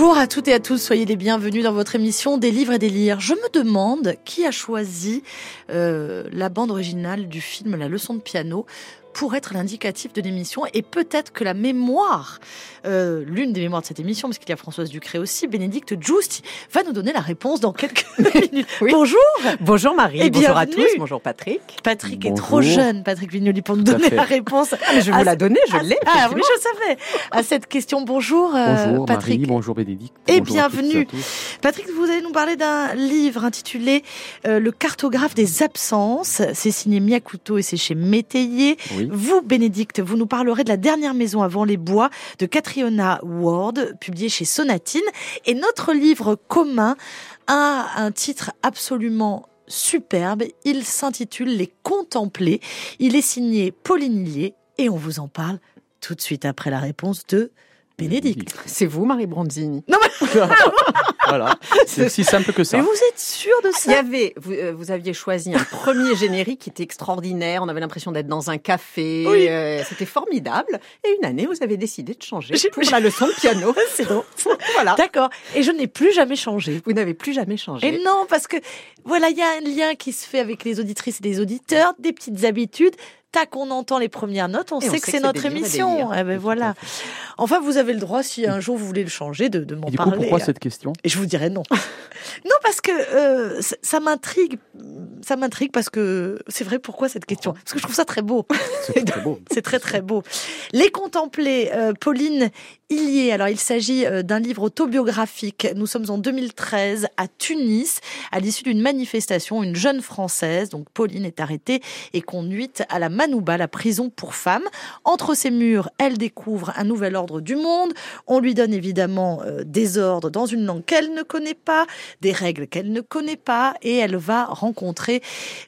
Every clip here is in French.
Bonjour à toutes et à tous, soyez les bienvenus dans votre émission Des livres et des lires. Je me demande qui a choisi euh, la bande originale du film La leçon de piano pour être l'indicatif de l'émission et peut-être que la mémoire, euh, l'une des mémoires de cette émission, parce qu'il y a Françoise Ducré aussi, Bénédicte Giusti, va nous donner la réponse dans quelques minutes. Bonjour Bonjour Marie, Et bonjour à bienvenue. tous, bonjour Patrick. Patrick est trop jeune, Patrick Vignoli, pour nous à donner la réponse. Ah, mais je vais à vous la donner, je à- l'ai. Ah oui, je savais. À cette question, bonjour, euh, Bonjour Patrick. Marie, bonjour Bénédicte. Et bonjour à toutes et à bienvenue. tous. Patrick, vous allez nous parler d'un livre intitulé euh, Le cartographe des absences. C'est signé Miyakuto et c'est chez Métayer. Oui. Vous, Bénédicte, vous nous parlerez de la dernière maison avant les bois de Catriona Ward, publié chez Sonatine. Et notre livre commun a un titre absolument superbe. Il s'intitule Les Contemplés. Il est signé Pauline Hillier et on vous en parle tout de suite après la réponse de Bénédicte. C'est vous, Marie Bronzini. voilà, c'est aussi simple que ça. Mais vous êtes sûr de Il y ça avait, vous, euh, vous aviez choisi un premier générique qui était extraordinaire. On avait l'impression d'être dans un café. Oui. euh, C'était formidable. Et une année, vous avez décidé de changer J'ai- pour la leçon de piano. C'est drôle. voilà. D'accord. Et je n'ai plus jamais changé. Vous n'avez plus jamais changé. Et non, parce que voilà, il y a un lien qui se fait avec les auditrices et les auditeurs, des petites habitudes. Tac, on entend les premières notes, on sait que c'est notre émission. Eh ben voilà. Enfin, vous avez le droit, si un jour vous voulez le changer, de, de m'en Et du coup, parler. pourquoi cette question? Et je vous dirais non. non, parce que euh, ça, m'intrigue. Ça m'intrigue parce que c'est vrai. Pourquoi cette question? Parce que je trouve ça très beau. C'est très beau. C'est très très beau. Les contempler, euh, Pauline Hillier. Alors il s'agit euh, d'un livre autobiographique. Nous sommes en 2013 à Tunis, à l'issue d'une manifestation. Une jeune Française, donc Pauline, est arrêtée et conduite à la Manouba, la prison pour femmes. Entre ces murs, elle découvre un nouvel ordre du monde. On lui donne évidemment euh, des ordres dans une langue qu'elle ne connaît pas, des règles qu'elle ne connaît pas, et elle va rencontrer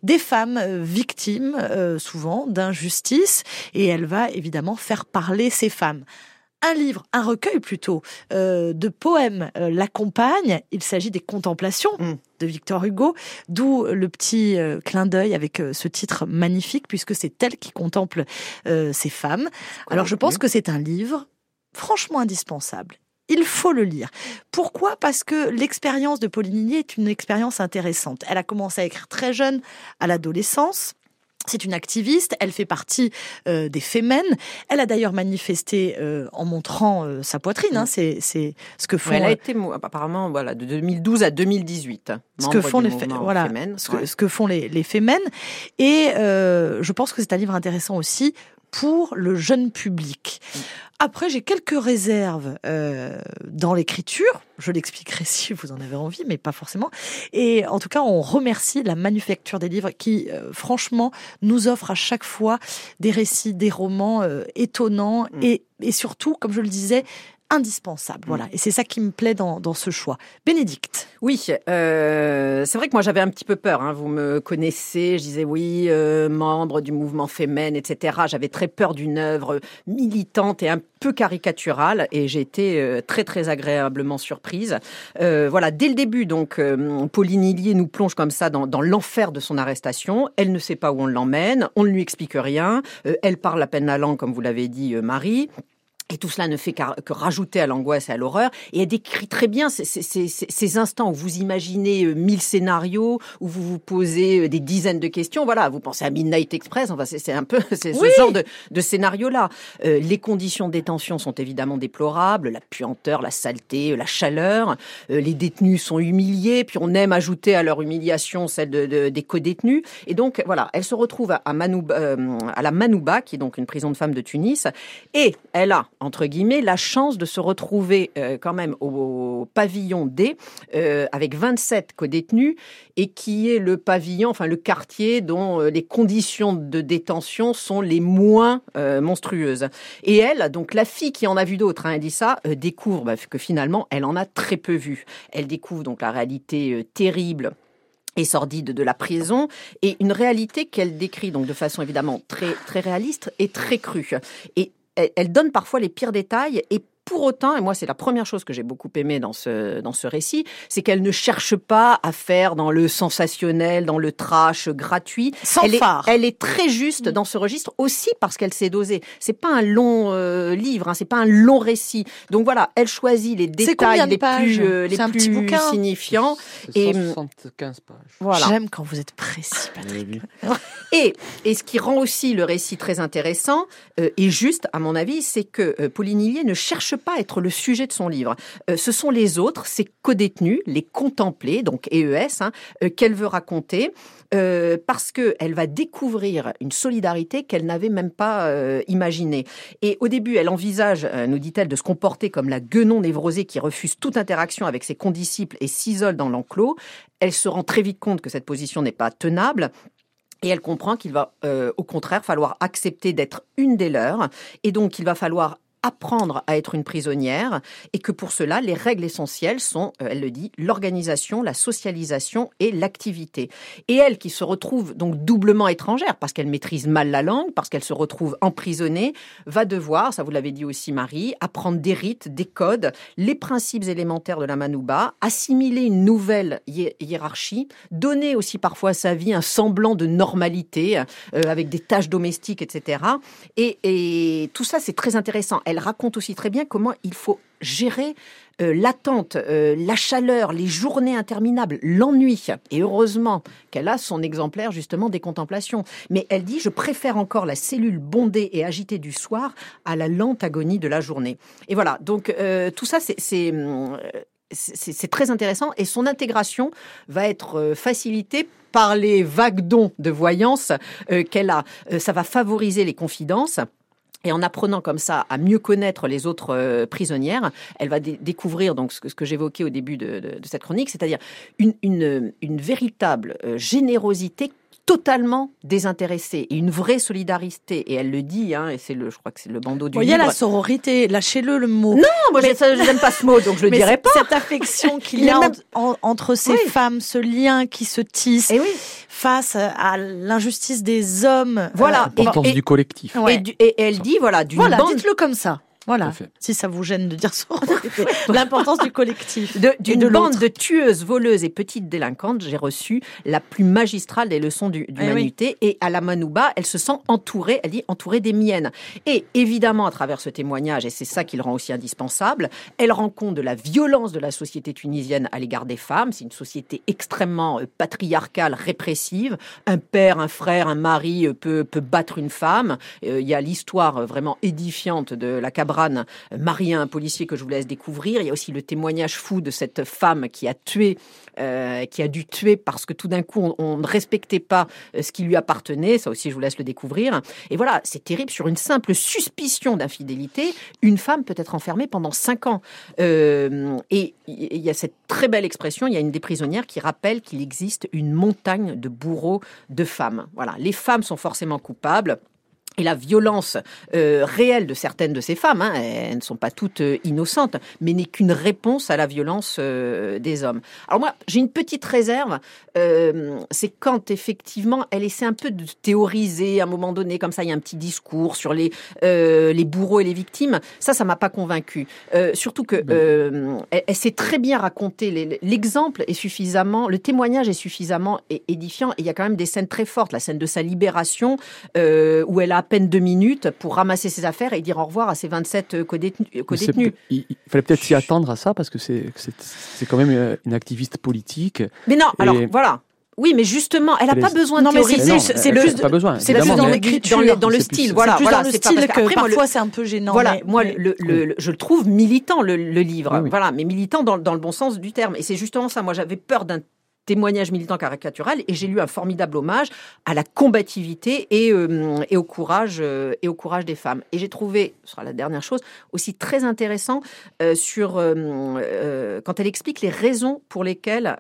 des femmes euh, victimes, euh, souvent d'injustice, et elle va évidemment faire parler ces femmes. Un livre, un recueil plutôt, euh, de poèmes euh, l'accompagne. Il s'agit des Contemplations Mm. de Victor Hugo, d'où le petit euh, clin d'œil avec euh, ce titre magnifique, puisque c'est elle qui contemple euh, ces femmes. Alors je pense que c'est un livre franchement indispensable. Il faut le lire. Pourquoi? Parce que l'expérience de Pauline Hillier est une expérience intéressante. Elle a commencé à écrire très jeune, à l'adolescence. C'est une activiste, elle fait partie euh, des Femmes. Elle a d'ailleurs manifesté euh, en montrant euh, sa poitrine. hein. C'est c'est ce que font Ouais, elle a été apparemment voilà de 2012 à 2018. ce que font les voilà Femen. ce que, Ouais. ce que font les, les Femmes. Et je pense que c'est un livre intéressant aussi pour le jeune public. Après, j'ai quelques réserves euh, dans l'écriture. Je l'expliquerai si vous en avez envie, mais pas forcément. Et en tout cas, on remercie la manufacture des livres qui, euh, franchement, nous offre à chaque fois des récits, des romans euh, étonnants Mm. et, et surtout, comme je le disais, indispensables. Voilà. Et c'est ça qui me plaît dans, dans ce choix. Bénédicte. Oui, euh, c'est vrai que moi j'avais un petit peu peur. hein. Vous me connaissez, je disais oui, euh, membre du mouvement Femen, etc. J'avais très peur d'une œuvre militante et un peu caricaturale, et j'ai été euh, très très agréablement surprise. Euh, voilà, dès le début, donc Pauline Hillier nous plonge comme ça dans, dans l'enfer de son arrestation. Elle ne sait pas où on l'emmène, on ne lui explique rien. Elle parle à peine la langue, comme vous l'avez dit, Marie. Et tout cela ne fait que rajouter à l'angoisse et à l'horreur. Et elle décrit très bien ces, ces- ces- ces- instants où vous imaginez euh, mille scénarios, où vous vous posez euh, des dizaines de questions. Voilà, vous pensez à Midnight Express. Enfin, c'est un peu Oui. ce genre de, de scénario-là. Euh, les conditions de détention sont évidemment déplorables. La puanteur, la saleté, la chaleur. Euh, les détenus sont humiliés. Puis on aime ajouter à leur humiliation celle de, de- des co-détenus. Et donc, voilà, elle se retrouve à, à, Manouba- euh, à la Manouba, qui est donc une prison de femmes de Tunis. Et elle a, entre guillemets, la chance de se retrouver euh, quand même au, pavillon D euh, avec 27 co-détenus et qui est le pavillon, enfin le quartier dont euh, les conditions de détention sont les moins euh, monstrueuses. Et elle, donc la fille qui en a vu d'autres, hein, elle dit ça, découvre bah, que finalement elle en a très peu vu. Elle découvre donc la réalité terrible et sordide de la prison et une réalité qu'elle décrit donc de façon évidemment très très réaliste et très crue. Et elle, donne parfois les pires détails et pour autant, et moi c'est la première chose que j'ai beaucoup aimé dans ce, dans ce récit, c'est qu'elle ne cherche pas à faire dans le sensationnel, dans le trash gratuit. Sans elle, phare. Est, elle est très juste dans ce registre aussi parce qu'elle s'est dosée. C'est pas un long euh, livre, hein, c'est pas un long récit. Donc voilà, elle choisit les détails les pages? plus, euh, les plus bouquin signifiants. C'est Et- 175 pages. Voilà. J'aime quand vous êtes précis, Patrick. Et, et ce qui rend aussi le récit très intéressant euh, et juste, à mon avis, c'est que euh, Pauline Hillier ne cherche pas être le sujet de son livre. Euh, ce sont les autres, ses codétenus, les contemplés, donc EES, hein, euh, qu'elle veut raconter, euh, parce qu'elle va découvrir une solidarité qu'elle n'avait même pas euh, imaginée. Et au début, elle envisage, nous dit-elle, de se comporter comme la guenon névrosée qui refuse toute interaction avec ses condisciples et s'isole dans l'enclos. Elle se rend très vite compte que cette position n'est pas tenable. Et elle comprend qu'il va, au contraire, falloir accepter d'être une des leurs. Et donc, il va falloir apprendre à être une prisonnière et que pour cela, les règles essentielles sont, euh, elle le dit, l'organisation, la socialisation et l'activité. Et elle, qui se retrouve donc doublement étrangère parce qu'elle maîtrise mal la langue, parce qu'elle se retrouve emprisonnée, va devoir, ça vous l'avez dit aussi Marie, apprendre des rites, des codes, les principes élémentaires de la Manouba, assimiler une nouvelle hié- hiérarchie, donner aussi parfois à sa vie un semblant de normalité euh, avec des tâches domestiques, etc. Et, tout ça, c'est très intéressant. Raconte aussi très bien comment il faut gérer euh, l'attente, euh, la chaleur, les journées interminables, l'ennui. Et heureusement qu'elle a son exemplaire justement des contemplations. Mais elle dit, je préfère encore la cellule bondée et agitée du soir à la lente agonie de la journée. Et voilà, donc euh, tout ça, c'est... très intéressant et son intégration va être facilitée par les vagues dons de voyance qu'elle a. Ça va favoriser les confidences. Et en apprenant comme ça à mieux connaître les autres euh, prisonnières, elle va dé- découvrir donc ce que, j'évoquais au début de, cette chronique, c'est-à-dire une véritable euh, générosité totalement désintéressée et une vraie solidarité. Et elle le dit, hein, et c'est le, je crois que c'est le bandeau du Bon, il y a livre. la sororité, lâchez-le le mot. Non, moi ça, j'aime pas ce mot, donc je le Mais dirai pas. Cette affection qu'il Il y est a même- en- en- entre ces Oui. femmes, ce lien qui se tisse Et oui, face à l'injustice des hommes. Voilà. Euh, L'importance et- du collectif. Ouais. et, du- et elle dit voilà d'une Voilà, bande dites-le comme ça. Voilà, si ça vous gêne de dire sororité. L'importance du collectif. Et D'une de bande de tueuses, voleuses et petites délinquantes, j'ai reçu la plus magistrale des leçons du- Eh d'humanité. Et à la Manouba, elle se sent entourée, elle dit entourée des miennes. Et évidemment, à travers ce témoignage, et c'est ça qui le rend aussi indispensable, elle rend compte de la violence de la société tunisienne à l'égard des femmes. C'est une société extrêmement euh, patriarcale, répressive. Un père, un frère, un mari euh, peut, peut battre une femme. Euh, Il y a l'histoire vraiment édifiante de la cabrane euh, Marie, un policier que je vous laisse découvrir. Il y a aussi le témoignage fou de cette femme qui a tué, euh, qui a dû tuer parce que tout d'un coup on, on ne respectait pas euh, ce qui lui appartenait. Ça aussi, je vous laisse le découvrir. Et voilà, c'est terrible. Sur une simple suspicion d'infidélité, une femme peut être enfermée pendant cinq ans. Euh, et il y a cette très belle expression. Il y a une des prisonnières qui rappelle qu'il existe une montagne de bourreaux de femmes. Voilà, les femmes sont forcément coupables. Et la violence euh, réelle de certaines de ces femmes, hein, elles ne sont pas toutes euh, innocentes, mais n'est qu'une réponse à la violence euh, des hommes. Alors moi, j'ai une petite réserve, c'est quand effectivement elle essaie un peu de théoriser à un moment donné, comme ça il y a un petit discours sur les, les bourreaux et les victimes. Ça, ça m'a pas convaincu. Surtout que elle, elle sait très bien raconter. L'exemple est suffisamment, le témoignage est suffisamment édifiant. Et il y a quand même des scènes très fortes. La scène de sa libération, où elle a à peine deux minutes pour ramasser ses affaires et dire au revoir à ses 27 euh, codétenus. Codétenus. Il, il fallait peut-être s'y attendre à ça parce que c'est c'est- c'est quand même euh, une activiste politique. Mais non, alors voilà. Oui, mais justement, elle n'a pas besoin de Non, mais c'est- théoriser. a pas besoin. C'est dans dans, les- dans le style. c'est Voilà, plus voilà. dans le pas style parce que moi, le- parfois c'est un peu gênant. Voilà, mais- moi, mais- le, le- le- je le trouve militant, le, le livre. Oui, oui. Voilà, mais militant dans, dans le bon sens du terme. Et c'est justement ça. Moi, j'avais peur d'un témoignage militant caricatural et j'ai lu un formidable hommage à la combativité et, euh, au courage euh, et au courage des femmes. Et j'ai trouvé, ce sera la dernière chose, aussi très intéressant euh, sur quand elle explique les raisons pour lesquelles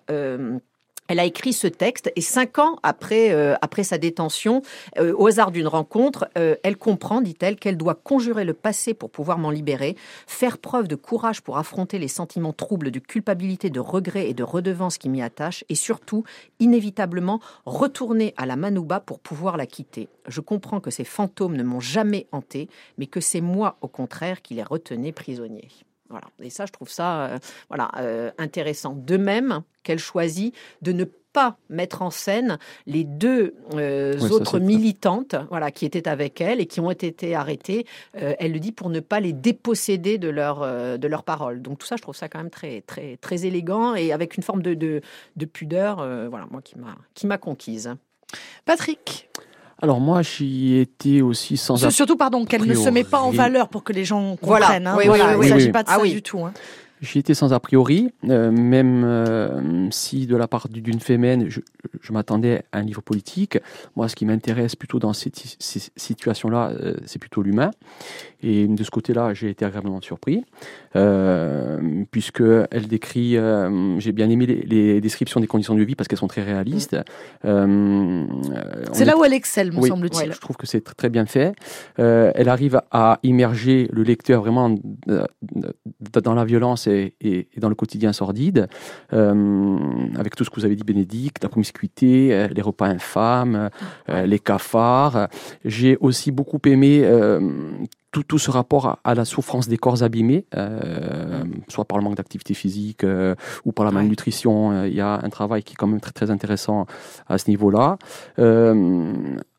Elle a écrit ce texte et cinq ans après, euh, après sa détention, euh, au hasard d'une rencontre, euh, elle comprend, dit-elle, qu'elle doit conjurer le passé pour pouvoir m'en libérer, faire preuve de courage pour affronter les sentiments troubles de culpabilité, de regret et de redevance qui m'y attachent, et surtout, inévitablement, retourner à la Manouba pour pouvoir la quitter. Je comprends que ces fantômes ne m'ont jamais hanté, mais que c'est moi, au contraire, qui les retenais prisonniers. Voilà. Et ça, je trouve ça euh, voilà, euh, intéressant. De même qu'elle choisit de ne pas mettre en scène les deux euh, Oui, autres militantes voilà, qui étaient avec elle et qui ont été arrêtées. Euh, elle le dit pour ne pas les déposséder de leur, euh, de leur parole. Donc tout ça, je trouve ça quand même très, très, très élégant et avec une forme de, de, de pudeur, euh, voilà, moi qui m'a qui m'a conquise. Patrick, Alors moi, j'y étais aussi sans... Surtout, pardon, qu'elle ne se met pas en valeur pour que les gens Voilà. comprennent. hein. Oui, Voilà, oui, il oui, ne s'agit pas de Ah ça oui. du tout. hein. J'y étais sans a priori, euh, même euh, si de la part du- d'une fémène, je, je m'attendais à un livre politique. Moi, ce qui m'intéresse plutôt dans cette si- si- situation-là, euh, c'est plutôt l'humain. Et de ce côté-là, j'ai été agréablement surpris, euh, puisque elle décrit. j'ai bien aimé les, les descriptions des conditions de vie parce qu'elles sont très réalistes. On C'est est- là où elle excelle, me oui, semble-t-il. je trouve que c'est tr- très bien fait. Elle arrive à immerger le lecteur vraiment dans la violence et, et- et dans le quotidien sordide, euh, avec tout ce que vous avez dit, Bénédicte, la promiscuité, euh, les repas infâmes, euh, les cafards. J'ai aussi beaucoup aimé euh, tout, tout ce rapport à, à la souffrance des corps abîmés, euh, soit par le manque d'activité physique euh, ou par la malnutrition. Euh, Il y a un travail qui est quand même très, très intéressant à ce niveau-là.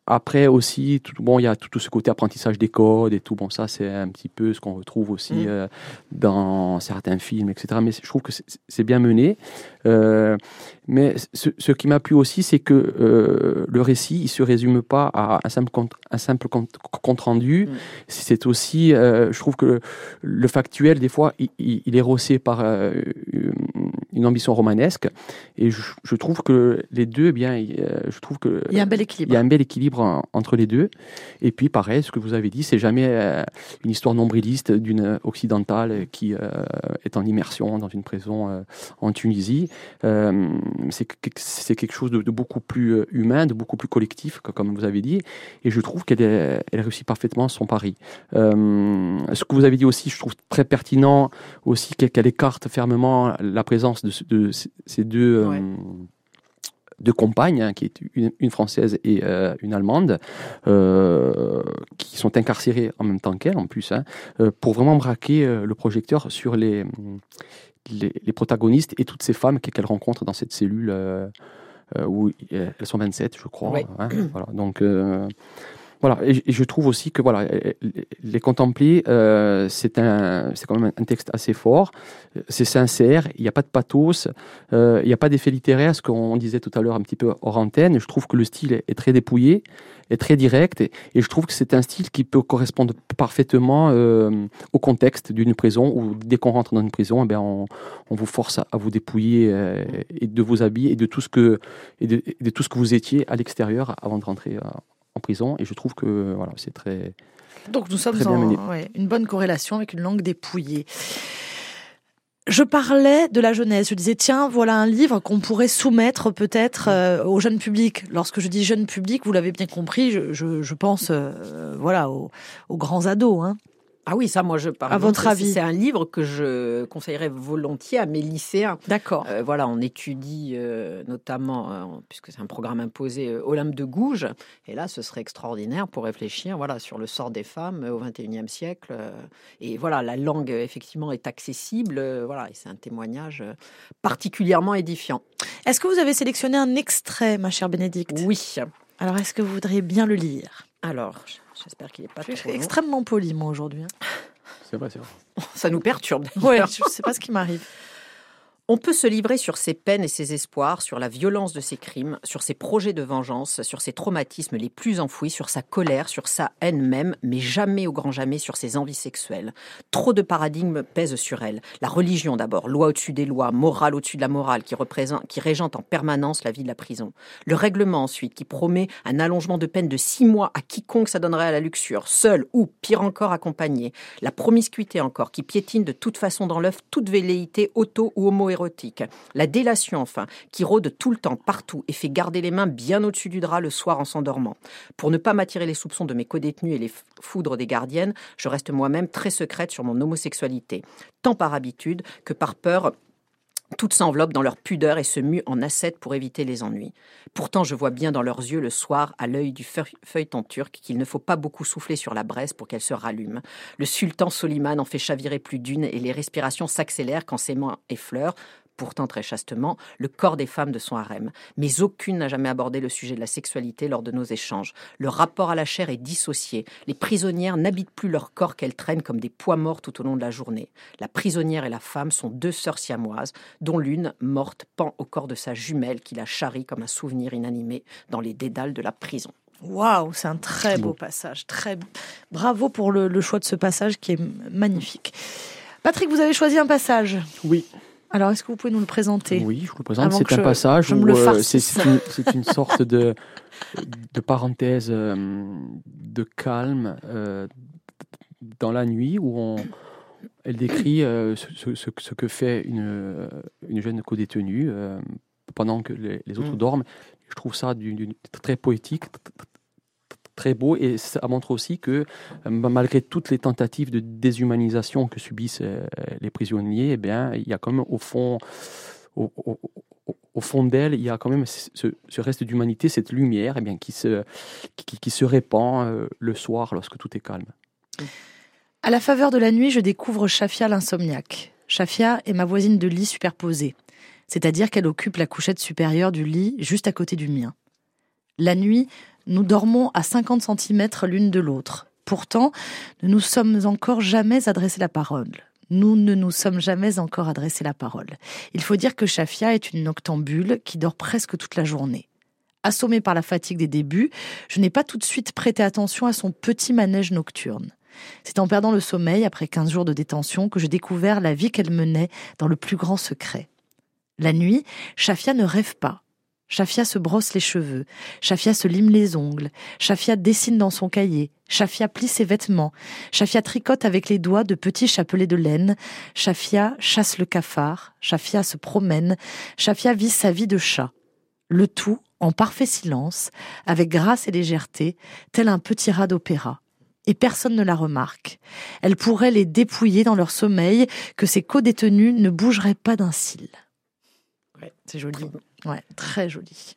Après aussi, tout, bon, il y a tout, tout ce côté apprentissage des codes et tout. Bon, ça, c'est un petit peu ce qu'on retrouve aussi Mm. euh, dans certains films, etc. Mais je trouve que c'est- bien mené. Euh, mais ce, ce qui m'a plu aussi, c'est que euh, le récit, il se résume pas à un simple compte, un simple compte, compte rendu. Mm. C'est aussi, je trouve que le, le factuel, des fois, il, il- est rossé par une ambition romanesque. Et je, je trouve que les deux, eh bien, il- euh, je trouve que Il y a un bel il équilibre. y a un bel équilibre en- entre les deux. Et puis, pareil, ce que vous avez dit, c'est jamais euh, une histoire nombriliste d'une occidentale qui euh, est en immersion dans une prison euh, en Tunisie. C'est que- c'est quelque chose de, de beaucoup plus humain, de beaucoup plus collectif, comme vous avez dit. Et je trouve qu'elle elle réussit parfaitement son pari. Ce que vous avez dit aussi, je trouve très pertinent aussi qu'elle écarte fermement la présence de, ce- de ces- deux. euh, Ouais. deux compagnes, hein, qui est une, une française et euh, une allemande, euh, qui sont incarcérées en même temps qu'elle, en plus, hein, pour vraiment braquer le projecteur sur les, les, les protagonistes et toutes ces femmes qu'elle rencontre dans cette cellule où elles sont 27, je crois. Hein, voilà, donc. Voilà, et, je trouve aussi que voilà, les contempler, euh, c'est un, c'est quand même un texte assez fort, c'est sincère, il n'y a pas de pathos, euh, il n'y a pas d'effet littéraire, ce qu'on disait tout à l'heure un petit peu hors antenne. Je trouve que le style est, très dépouillé, est très direct, et, je trouve que c'est un style qui peut correspondre parfaitement euh, au contexte d'une prison, où dès qu'on rentre dans une prison, eh bien, on, vous force à, vous dépouiller euh, et de vos habits et de tout ce que, de, tout ce que vous étiez à l'extérieur avant de rentrer en prison. Et je trouve que voilà, c'est très, Donc nous sommes en ouais, une bonne corrélation avec une langue dépouillée. Je parlais de la jeunesse. Je disais, tiens, voilà un livre qu'on pourrait soumettre peut-être euh, au jeune public. Lorsque je dis jeune public, vous l'avez bien compris, je, je, je pense euh, voilà aux, aux grands ados. Hein. Ah oui, ça, moi, je par À votre avis C'est un livre que je conseillerais volontiers à mes lycéens. D'accord. Euh, voilà, on étudie euh, notamment, euh, puisque c'est un programme imposé, Olympe de Gouges. Et là, ce serait extraordinaire pour réfléchir voilà, sur le sort des femmes au XXIe siècle. et voilà, la langue, effectivement, est accessible. voilà, et c'est un témoignage particulièrement édifiant. Est-ce que vous avez sélectionné un extrait, ma chère Bénédicte? Oui. Alors, est-ce que vous voudriez bien le lire? Alors, j'espère qu'il n'est pas Je suis extrêmement poli, moi, aujourd'hui. hein. c'est vrai, c'est vrai. Ça nous perturbe. Ouais, d'ailleurs. je ne sais pas ce qui m'arrive. On peut se livrer sur ses peines et ses espoirs, sur la violence de ses crimes, sur ses projets de vengeance, sur ses traumatismes les plus enfouis, sur sa colère, sur sa haine même, mais jamais au grand jamais sur ses envies sexuelles. Trop de paradigmes pèsent sur elle. La religion d'abord, loi au-dessus des lois, morale au-dessus de la morale, qui, régente en permanence la vie de la prison. Le règlement ensuite, qui promet un allongement de peine de six mois à quiconque ça donnerait à la luxure, seul ou, pire encore, accompagné. La promiscuité encore, qui piétine de toute façon dans l'œuf toute velléité auto ou homo La délation, enfin, qui rôde tout le temps, partout, et fait garder les mains bien au-dessus du drap le soir en s'endormant. Pour ne pas m'attirer les soupçons de mes codétenus et les foudres des gardiennes, je reste moi-même très secrète sur mon homosexualité, tant par habitude que par peur toutes s'enveloppent dans leur pudeur et se muent en ascètes pour éviter les ennuis. Pourtant, je vois bien dans leurs yeux le soir, à l'œil du feuilleton turc, qu'il ne faut pas beaucoup souffler sur la braise pour qu'elle se rallume. Le sultan Soliman en fait chavirer plus d'une et les respirations s'accélèrent quand ses mains effleurent, pourtant très chastement, le corps des femmes de son harem. Mais aucune n'a jamais abordé le sujet de la sexualité lors de nos échanges. Le rapport à la chair est dissocié. Les prisonnières n'habitent plus leur corps qu'elles traînent comme des poids morts tout au long de la journée. La prisonnière et la femme sont deux sœurs siamoises, dont l'une, morte, pend au corps de sa jumelle qui la charrie comme un souvenir inanimé dans les dédales de la prison. Waouh, c'est un très beau passage. Très bravo pour le, le choix de ce passage qui est magnifique. Patrick, vous avez choisi un passage? Oui. Alors, est-ce que vous pouvez nous le présenter Oui, je vous le présente. C'est un passage où euh, c'est une, sorte de, de parenthèse euh, de calme euh, dans la nuit où on, elle décrit ce, ce, que fait une, une jeune co-détenue pendant que les, autres mm. dorment. Je trouve ça très poétique, très beau et ça montre aussi que euh, malgré toutes les tentatives de déshumanisation que subissent euh, les prisonniers, eh bien, il y a quand même au fond, au, fond d'elle, il y a quand même ce, reste d'humanité, cette lumière eh bien, qui, se, qui, se répand euh, le soir lorsque tout est calme. À la faveur de la nuit, je découvre Shafia l'insomniaque. Shafia est ma voisine de lit superposée, c'est-à-dire qu'elle occupe la couchette supérieure du lit juste à côté du mien. La nuit, nous dormons à 50 cm l'une de l'autre. Pourtant, nous nous sommes encore jamais adressé la parole. Nous ne nous sommes jamais encore adressé la parole. Il faut dire que Shafia est une noctambule qui dort presque toute la journée. Assommée par la fatigue des débuts, je n'ai pas tout de suite prêté attention à son petit manège nocturne. C'est en perdant le sommeil, après 15 jours de détention, que j'ai découvert la vie qu'elle menait dans le plus grand secret. La nuit, Shafia ne rêve pas. Shafia se brosse les cheveux, Shafia se lime les ongles, Shafia dessine dans son cahier, Shafia plie ses vêtements, Shafia tricote avec les doigts de petits chapelets de laine, Shafia chasse le cafard, Shafia se promène, Shafia vit sa vie de chat. Le tout en parfait silence, avec grâce et légèreté, tel un petit rat d'opéra. Et personne ne la remarque. Elle pourrait les dépouiller dans leur sommeil, que ses co-détenus ne bougeraient pas d'un cil. c'est joli. Ouais, très joli.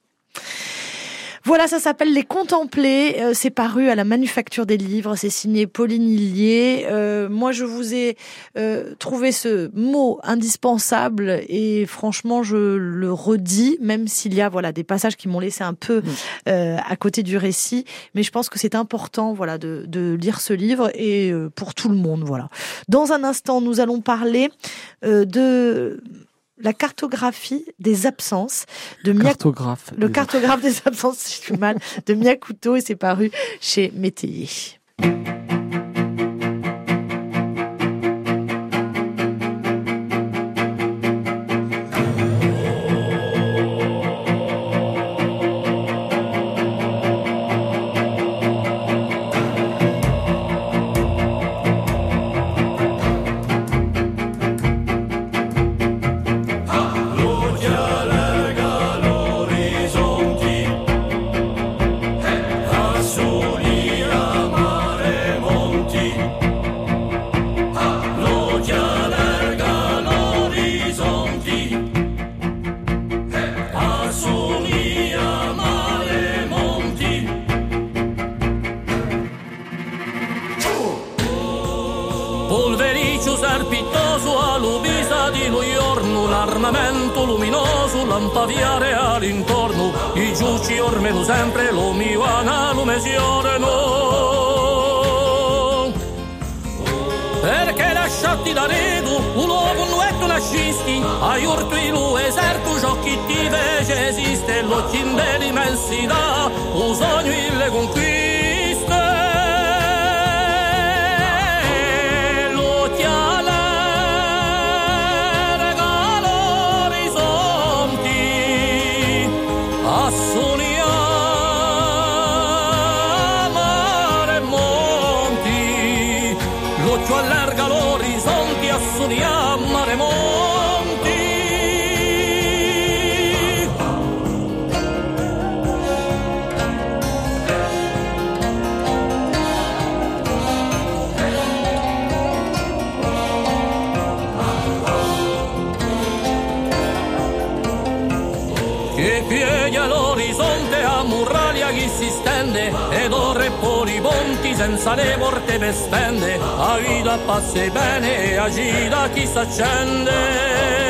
Voilà, ça s'appelle Les Contemplés. Euh, c'est paru à la Manufacture des Livres. C'est signé Pauline Hillier. Euh, moi, je vous ai euh, trouvé ce mot indispensable et franchement, je le redis, même s'il y a voilà des passages qui m'ont laissé un peu à côté du récit. Mais je pense que c'est important, voilà, de, de, lire ce livre et pour tout le monde, voilà. Dans un instant, nous allons parler de la cartographie des absences de Mia... Cartographe. Le cartographe des absences, j'ai mal, de Miyakuto et c'est paru chez Métayer. caviare all'intorno, i giuci ormeno sempre lo mi vanno lume giorno. Perché lasciati da redu, un luogo non tu nascisti, a urto ilu ciò giochi ti invece esiste, lo cin dell'immensità, un sogno in le conquiste. Senza le porte per stende a vita passi bene e agita chi s'accende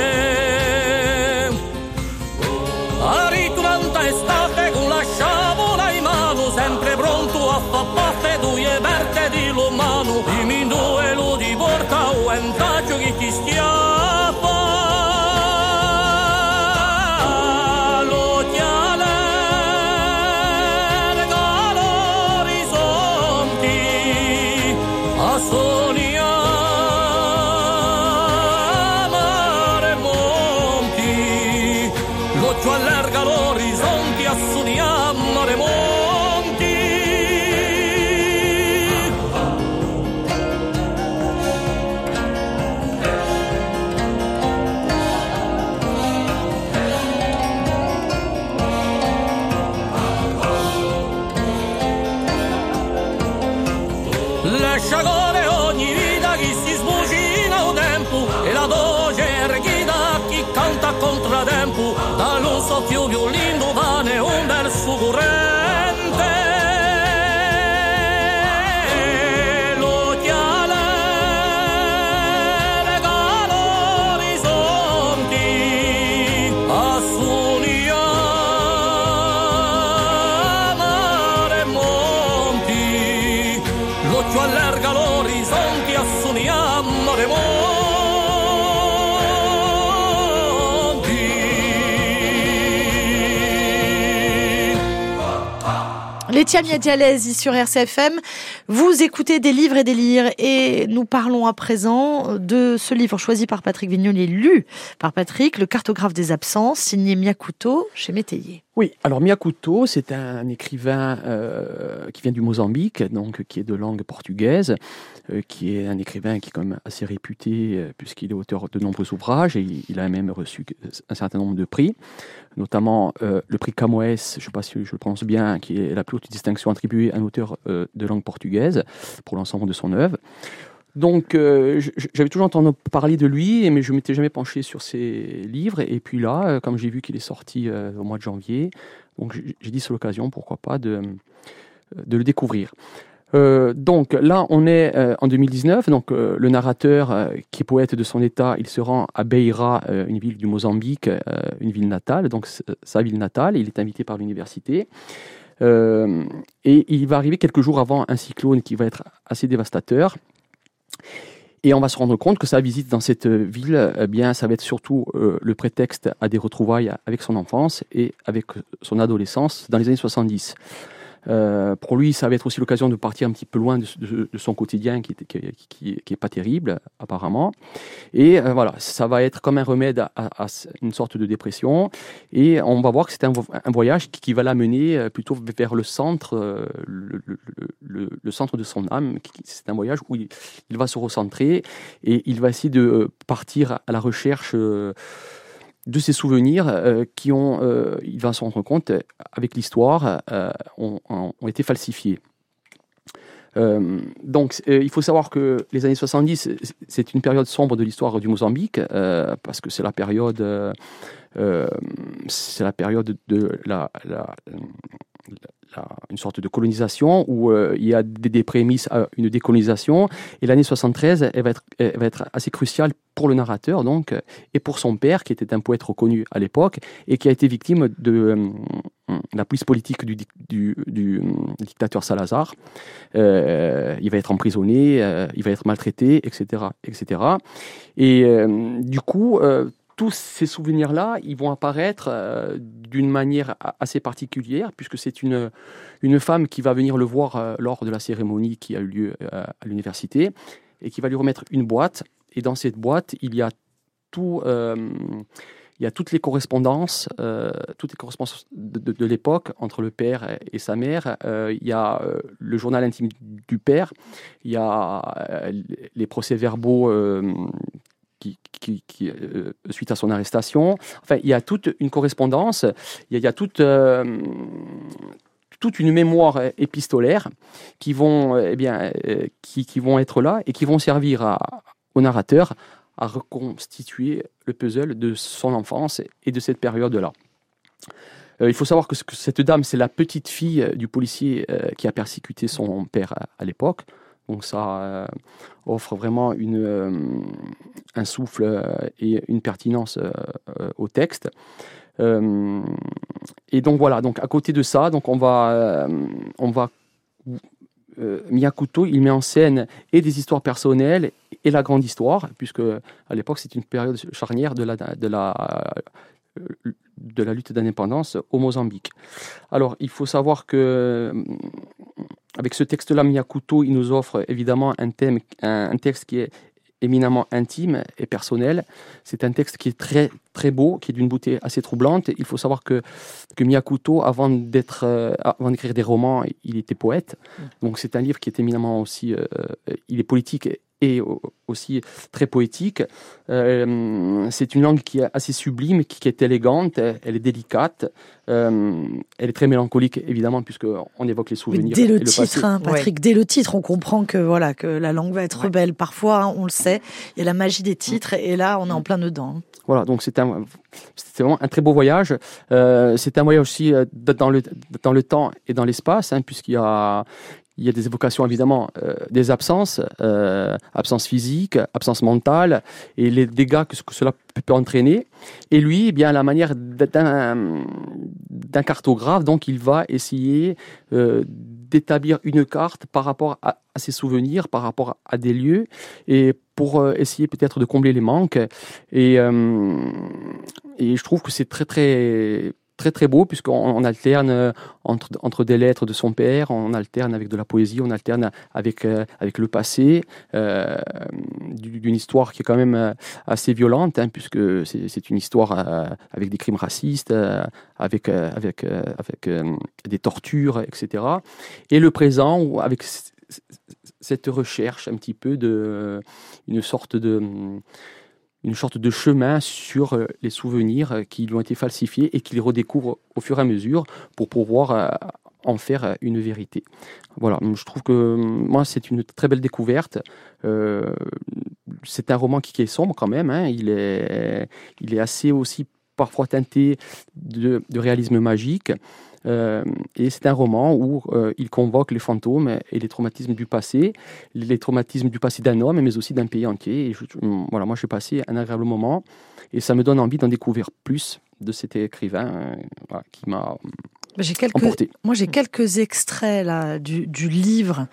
Laetitia Miadialesi sur RCFM. Vous écoutez des livres et des livres et nous parlons à présent de ce livre choisi par Patrick Vignol et lu par Patrick, Le cartographe des absences, signé Miyakuto chez Métayer. Oui, alors Miyakuto, c'est un écrivain euh, qui vient du Mozambique, donc qui est de langue portugaise, euh, qui est un écrivain qui est quand même assez réputé euh, puisqu'il est auteur de nombreux ouvrages et il, a même reçu un certain nombre de prix, notamment le prix Camões, je ne sais pas si je le prononce bien, qui est la plus haute distinction attribuée à un auteur de langue portugaise pour l'ensemble de son œuvre. Donc, euh, j'avais toujours entendu parler de lui, mais je m'étais jamais penché sur ses livres. Et puis là, euh, comme j'ai vu qu'il est sorti euh, au mois de janvier, donc j'ai dit c'est l'occasion, pourquoi pas, de, le découvrir. Donc là, on est en 2019. Donc le narrateur, qui est poète de son état, il se rend à Beira, une ville du Mozambique, une ville natale, donc sa ville natale. Il est invité par l'université. Et il va arriver quelques jours avant un cyclone qui va être assez dévastateur. Et on va se rendre compte que sa visite dans cette ville, eh bien, ça va être surtout euh, le prétexte à des retrouvailles avec son enfance et avec son adolescence dans les années 70. Euh, pour lui, ça va être aussi l'occasion de partir un petit peu loin de, son quotidien qui, qui, est pas terrible, apparemment. Et euh, voilà, ça va être comme un remède à, une sorte de dépression. Et on va voir que c'est un, vo- un voyage qui, va l'amener euh, plutôt vers le centre, le, centre de son âme. C'est un voyage où il, va se recentrer et il va essayer de partir à la recherche de ses souvenirs euh, qui ont, euh, il va se rendre compte, euh, avec l'histoire, ont, été falsifiés. Donc, il faut savoir que les années 70, c'est une période sombre de l'histoire du Mozambique, parce que c'est la période, de la- une sorte de colonisation où euh, il y a des, des prémices à une décolonisation. Et l'année 73, elle va, être, elle va être assez cruciale pour le narrateur, donc, et pour son père, qui était un poète reconnu à l'époque, et qui a été victime de euh, la police politique du, euh, dictateur Salazar. Il va être emprisonné, il va être maltraité, etc. etc. Et du coup, tous ces souvenirs-là, ils vont apparaître euh, d'une manière assez particulière, puisque c'est une, une femme qui va venir le voir euh, lors de la cérémonie qui a eu lieu euh, à l'université, et qui va lui remettre une boîte. Et dans cette boîte, il y a tout... il y a toutes les correspondances, toutes les correspondances de, l'époque entre le père et sa mère. Il y a le journal intime du père. Il y a les procès-verbaux qui, euh, suite à son arrestation. Enfin, il y a toute une correspondance. Il y a, toute euh, toute une mémoire épistolaire qui vont, euh, eh bien, qui, qui vont être là et qui vont servir au narrateur à reconstituer le puzzle de son enfance et de cette période-là. il faut savoir que, cette dame, c'est la petite fille du policier qui a persécuté son père à, l'époque. Donc ça offre vraiment une, un souffle et une pertinence au texte. et donc voilà, donc à côté de ça, donc on va, on va euh, Miyakuto, il met en scène et des histoires personnelles et la grande histoire, puisque à l'époque c'est une période charnière de la, de la, euh, de la lutte d'indépendance au Mozambique. Alors il faut savoir que euh, avec ce texte-là, Miyakuto, il nous offre évidemment un thème, un texte qui est éminemment intime et personnel. C'est un texte qui est très très beau, qui est d'une beauté assez troublante. Il faut savoir que, que Miyakuto, avant d'être, euh, avant d'écrire des romans, il était poète. Mm. Donc c'est un livre qui est éminemment aussi, euh, il est politique et aussi très poétique. Euh, c'est une langue qui est assez sublime, qui, est élégante, elle est délicate, euh, elle est très mélancolique évidemment puisque on évoque les souvenirs. dès le, titre, hein, Patrick, dès le titre, on comprend que voilà que la langue va être belle. Parfois, hein, on le sait, il y a la magie des titres et là, on est en plein dedans. Voilà, donc c'est un, c'est vraiment un très beau voyage. Euh, c'est un voyage aussi dans le dans le temps et dans l'espace, hein, puisqu'il y a il y a des évocations évidemment euh, des absences, euh, absence physique, absence mentale, et les dégâts que, cela peut entraîner. Et lui, eh bien, à la manière d'un cartographe, donc il va essayer euh, d'établir une carte par rapport à, à, ses souvenirs, par rapport à des lieux, et pour euh, essayer peut-être de combler les manques. Et, euh, et je trouve que c'est très très très très beau puisqu'on alterne euh, entre, entre des lettres de son père, on alterne avec de la poésie, on alterne avec, avec le passé, d'une histoire qui est quand même assez violente, hein, puisque c'est une histoire avec des crimes racistes, avec, avec, avec des tortures, etc. Et le présent, avec cette recherche un petit peu de une sorte de une sorte de chemin sur euh, les souvenirs euh, qui lui ont été falsifiés et qu'il redécouvre au fur et à mesure pour pouvoir euh, en faire une vérité. Voilà, je trouve que moi c'est une très belle découverte. c'est un roman qui, est sombre quand même. Hein. Il, est, il est assez aussi parfois teinté de, de réalisme magique. Euh, et c'est un roman où euh, il convoque les fantômes et les traumatismes du passé, les traumatismes du passé d'un homme, mais aussi d'un pays entier. Et voilà, moi, je suis passé un agréable moment et ça me donne envie d'en découvrir plus de cet écrivain qui m'a j'ai quelques, moi j'ai quelques extraits là du, du livre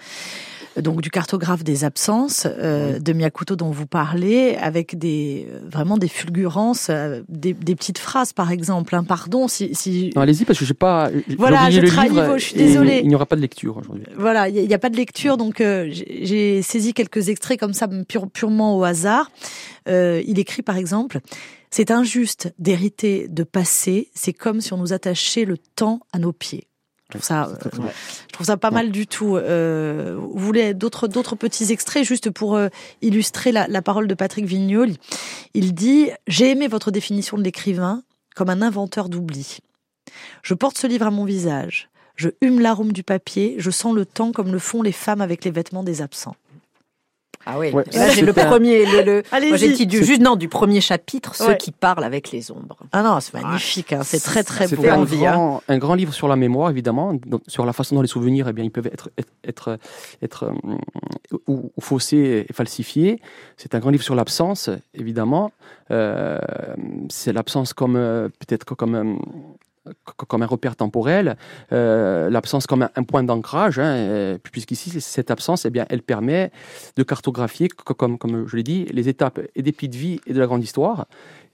donc du cartographe des absences euh, de Miyakuto dont vous parlez, avec des euh, vraiment des fulgurances, euh, des, des, petites phrases par exemple. Hein, pardon si. si... Allez-y parce que j'ai pas. Voilà, je livre, je suis désolée. Il n'y aura pas de lecture aujourd'hui. Voilà, il n'y a, pas de lecture, donc j'ai saisi quelques extraits comme ça purement au hasard. Il écrit par exemple. C'est injuste d'hériter de passé, c'est comme si on nous attachait le temps à nos pieds. Je trouve ça, euh, je trouve ça pas mal du tout. Euh, vous voulez d'autres d'autres petits extraits juste pour euh, illustrer la, la, parole de Patrick Vignol. Il dit j'ai aimé votre définition de l'écrivain comme un inventeur d'oubli. Je porte ce livre à mon visage. Je hume l'arôme du papier. Je sens le temps comme le font les femmes avec les vêtements des absents. Ah oui. Là, j'ai le premier, le, le moi j'ai dit du, juste non du premier chapitre, ceux qui parlent avec les ombres. Ah non, c'est magnifique, hein, c'est très très beau. Un, grand, un grand livre sur la mémoire, évidemment, sur la façon dont les souvenirs, eh bien, ils peuvent être être être, euh, ou, faussés et falsifiés. C'est un grand livre sur l'absence, évidemment. Euh, c'est l'absence comme euh, peut-être comme comme un repère temporel, euh, l'absence comme un, point d'ancrage, hein, puisqu'ici, cette absence, eh bien, elle permet de cartographier, comme, comme je l'ai dit, les étapes et des petites vies et de la grande histoire.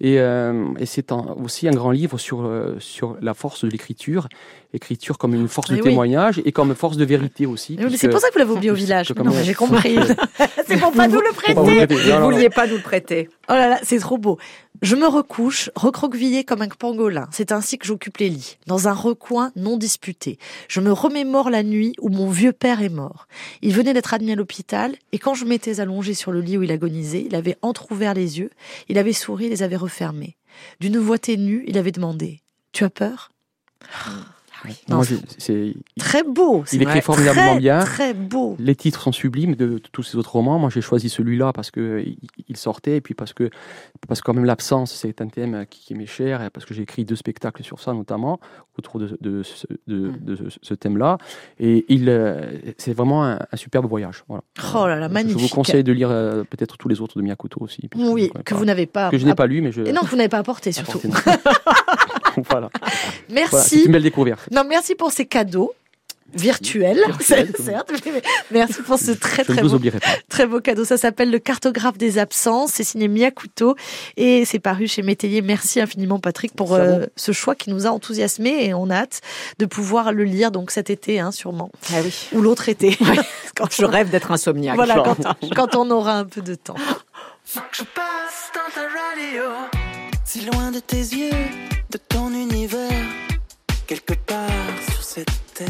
Et, euh, et c'est aussi un grand livre sur, euh, sur la force de l'écriture, écriture comme une force de témoignage et comme force de vérité aussi. C'est pour ça que vous l'avez oublié au village. j'ai compris. c'est pour pas nous le prêter. Vous ne vouliez pas nous le prêter. Oh là là, c'est trop beau. Je me recouche, recroquevillé comme un pangolin. C'est ainsi que j'occupe les lits, dans un recoin non disputé. Je me remémore la nuit où mon vieux père est mort. Il venait d'être admis à l'hôpital, et quand je m'étais allongé sur le lit où il agonisait, il avait entr'ouvert les yeux, il avait souri, les avait refermés. D'une voix ténue, il avait demandé Tu as peur? Non, Moi, j'ai- c'est- Très beau. il écrit formidablement très, bien. Très beau. Les titres sont sublimes de, de tous ces autres romans. Moi, j'ai choisi celui-là parce que il- il sortait et puis parce que parce que quand même l'absence, c'est un thème qui, qui m'est cher et parce que j'ai écrit deux spectacles sur ça notamment autour de, de ce, de- Mm. de ce- ce thème-là. Et il, euh, c'est vraiment un, un superbe voyage. Voilà. Oh là là, Je magnifique. vous conseille de lire euh, peut-être tous les autres de Miyakoto aussi. je Oui, que pas. vous n'avez pas. que je n'ai pas lu, mais je. Et non, que vous n'avez pas apporté surtout. apporté, non. voilà. Voilà, c'est Merci. une belle découverte. Non, merci pour ces cadeaux virtuels, Virtuels, comme- certes. mais Merci pour ce très très beau, très beau cadeau. Ça s'appelle Le cartographe des absences. C'est signé Miyakuto et c'est paru chez Métayer. Merci infiniment Patrick pour euh, ce choix qui nous a enthousiasmés et on a hâte de pouvoir le lire donc cet été hein, sûrement Ah oui. ou l'autre été. Quand Je rêve d'être insomniaque. Voilà, quand, quand on aura un peu de temps. Faut que je passe dans ta radio, si loin de tes yeux, de ton univers, quelque part sur cette terre.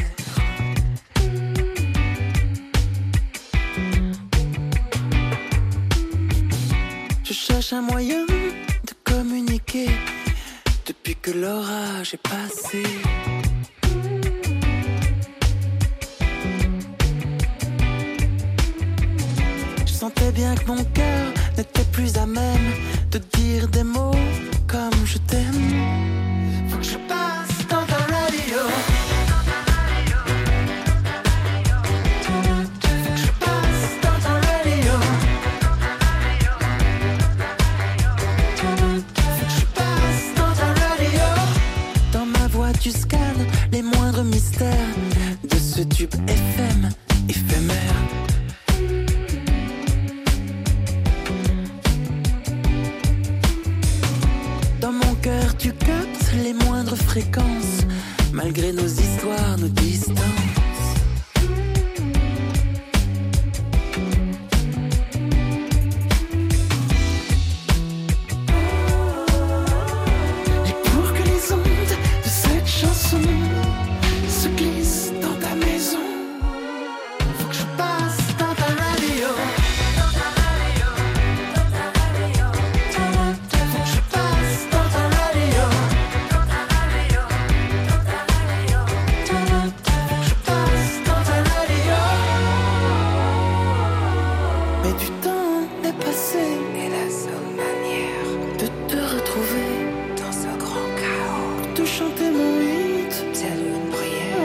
Je cherche un moyen de communiquer depuis que l'orage est passé. Je sentais bien que mon cœur n'était plus à même de dire des mots comme je t'aime.